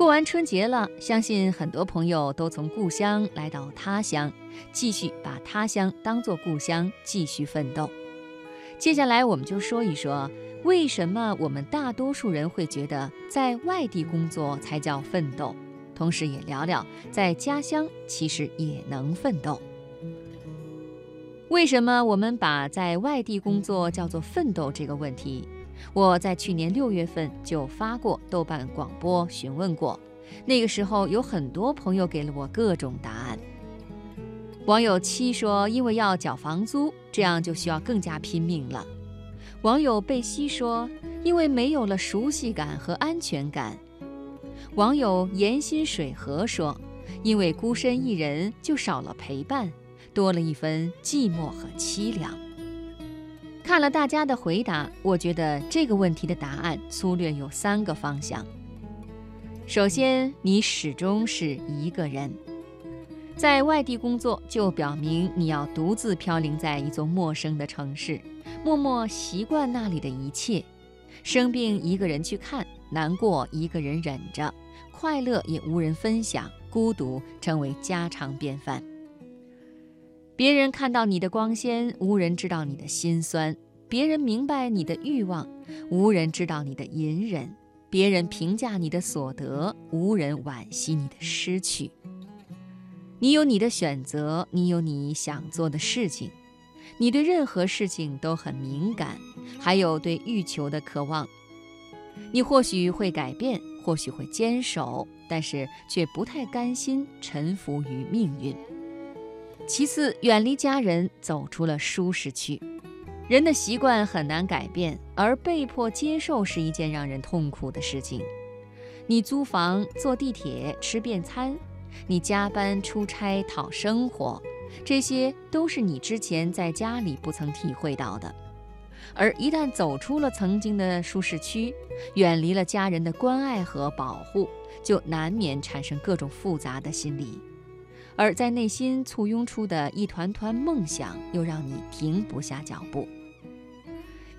过完春节了，相信很多朋友都从故乡来到他乡，继续把他乡当作故乡，继续奋斗。接下来我们就说一说，为什么我们大多数人会觉得在外地工作才叫奋斗，同时也聊聊在家乡其实也能奋斗。为什么我们把在外地工作叫做奋斗这个问题？我在去年六月份就发过豆瓣广播询问过，那个时候有很多朋友给了我各种答案。网友七说，因为要缴房租，这样就需要更加拼命了。网友贝西说，因为没有了熟悉感和安全感。网友盐心水河说，因为孤身一人就少了陪伴，多了一分寂寞和凄凉。看了大家的回答，我觉得这个问题的答案粗略有三个方向。首先，你始终是一个人，在外地工作就表明你要独自飘零在一座陌生的城市，默默习惯那里的一切。生病一个人去看，难过一个人忍着，快乐也无人分享，孤独成为家常便饭。别人看到你的光鲜，无人知道你的心酸；别人明白你的欲望，无人知道你的隐忍；别人评价你的所得，无人惋惜你的失去。你有你的选择，你有你想做的事情，你对任何事情都很敏感，还有对欲求的渴望。你或许会改变，或许会坚守，但是却不太甘心臣服于命运。其次，远离家人，走出了舒适区。人的习惯很难改变，而被迫接受是一件让人痛苦的事情。你租房、坐地铁、吃便餐，你加班出差讨生活，这些都是你之前在家里不曾体会到的。而一旦走出了曾经的舒适区，远离了家人的关爱和保护，就难免产生各种复杂的心理。而在内心簇拥出的一团团梦想，又让你停不下脚步。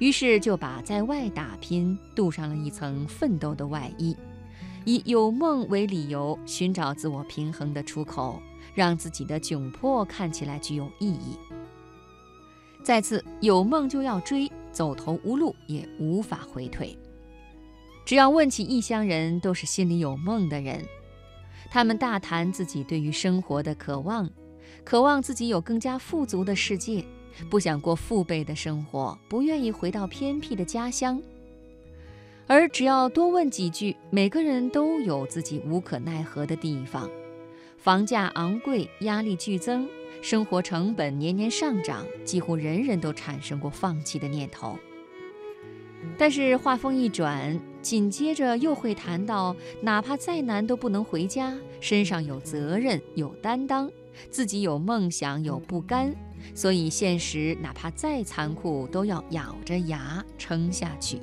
于是就把在外打拼镀上了一层奋斗的外衣，以有梦为理由，寻找自我平衡的出口，让自己的窘迫看起来具有意义。再次，有梦就要追，走投无路也无法回退。只要问起异乡人，都是心里有梦的人。他们大谈自己对于生活的渴望，渴望自己有更加富足的世界，不想过父辈的生活，不愿意回到偏僻的家乡。而只要多问几句，每个人都有自己无可奈何的地方：房价昂贵，压力剧增，生活成本年年上涨，几乎人人都产生过放弃的念头。但是话锋一转，紧接着又会谈到，哪怕再难都不能回家，身上有责任、有担当，自己有梦想、有不甘，所以现实哪怕再残酷，都要咬着牙撑下去。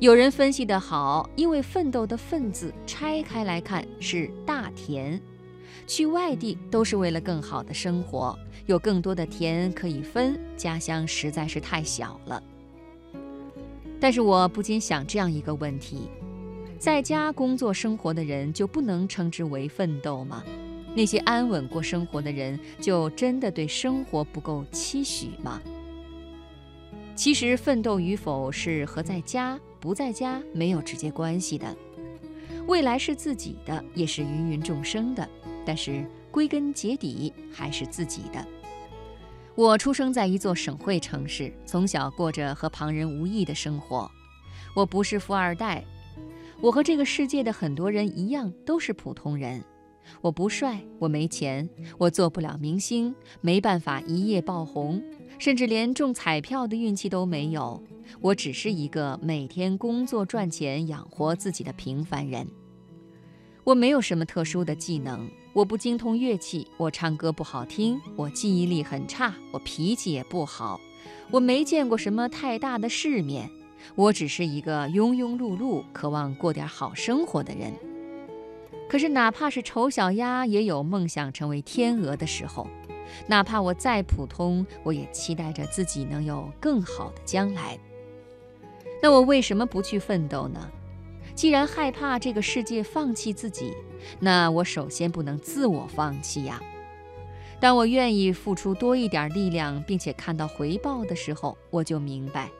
有人分析得好，因为奋斗的“奋”字拆开来看是大田，去外地都是为了更好的生活，有更多的田可以分，家乡实在是太小了。但是我不禁想这样一个问题：在家工作生活的人就不能称之为奋斗吗？那些安稳过生活的人就真的对生活不够期许吗？其实奋斗与否是和在家不在家没有直接关系的。未来是自己的，也是芸芸众生的，但是归根结底还是自己的。我出生在一座省会城市，从小过着和旁人无异的生活。我不是富二代，我和这个世界的很多人一样，都是普通人。我不帅，我没钱，我做不了明星，没办法一夜爆红，甚至连中彩票的运气都没有。我只是一个每天工作赚钱养活自己的平凡人。我没有什么特殊的技能。我不精通乐器，我唱歌不好听，我记忆力很差，我脾气也不好，我没见过什么太大的世面，我只是一个庸庸碌碌、渴望过点好生活的人。可是，哪怕是丑小鸭，也有梦想成为天鹅的时候；哪怕我再普通，我也期待着自己能有更好的将来。那我为什么不去奋斗呢？既然害怕这个世界放弃自己，那我首先不能自我放弃呀。当我愿意付出多一点力量，并且看到回报的时候，我就明白，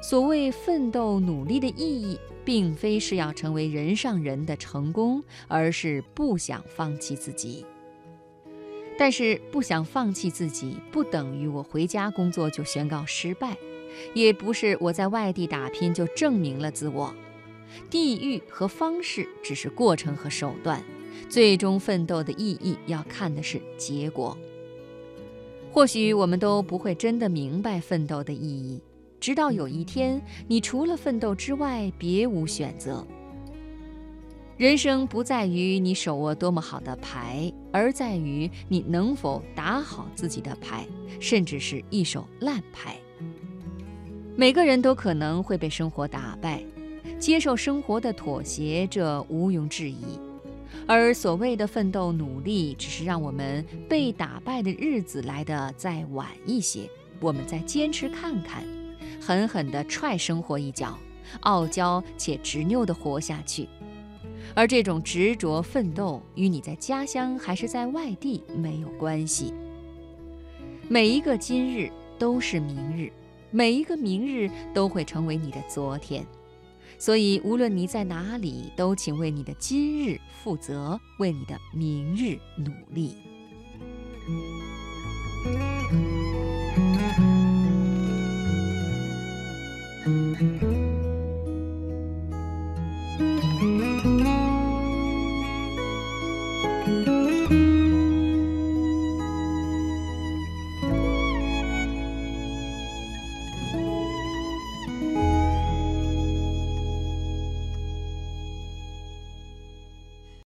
所谓奋斗努力的意义，并非是要成为人上人的成功，而是不想放弃自己。但是，不想放弃自己，不等于我回家工作就宣告失败，也不是我在外地打拼就证明了自我。地域和方式只是过程和手段，最终奋斗的意义要看的是结果。或许我们都不会真的明白奋斗的意义，直到有一天，你除了奋斗之外别无选择。人生不在于你手握多么好的牌，而在于你能否打好自己的牌，甚至是一手烂牌。每个人都可能会被生活打败，接受生活的妥协，这毋庸置疑。而所谓的奋斗努力，只是让我们被打败的日子来得再晚一些，我们再坚持看看，狠狠地踹生活一脚，傲娇且执拗地活下去。而这种执着奋斗，与你在家乡还是在外地没有关系。每一个今日都是明日，每一个明日都会成为你的昨天。所以，无论你在哪里，都请为你的今日负责，为你的明日努力。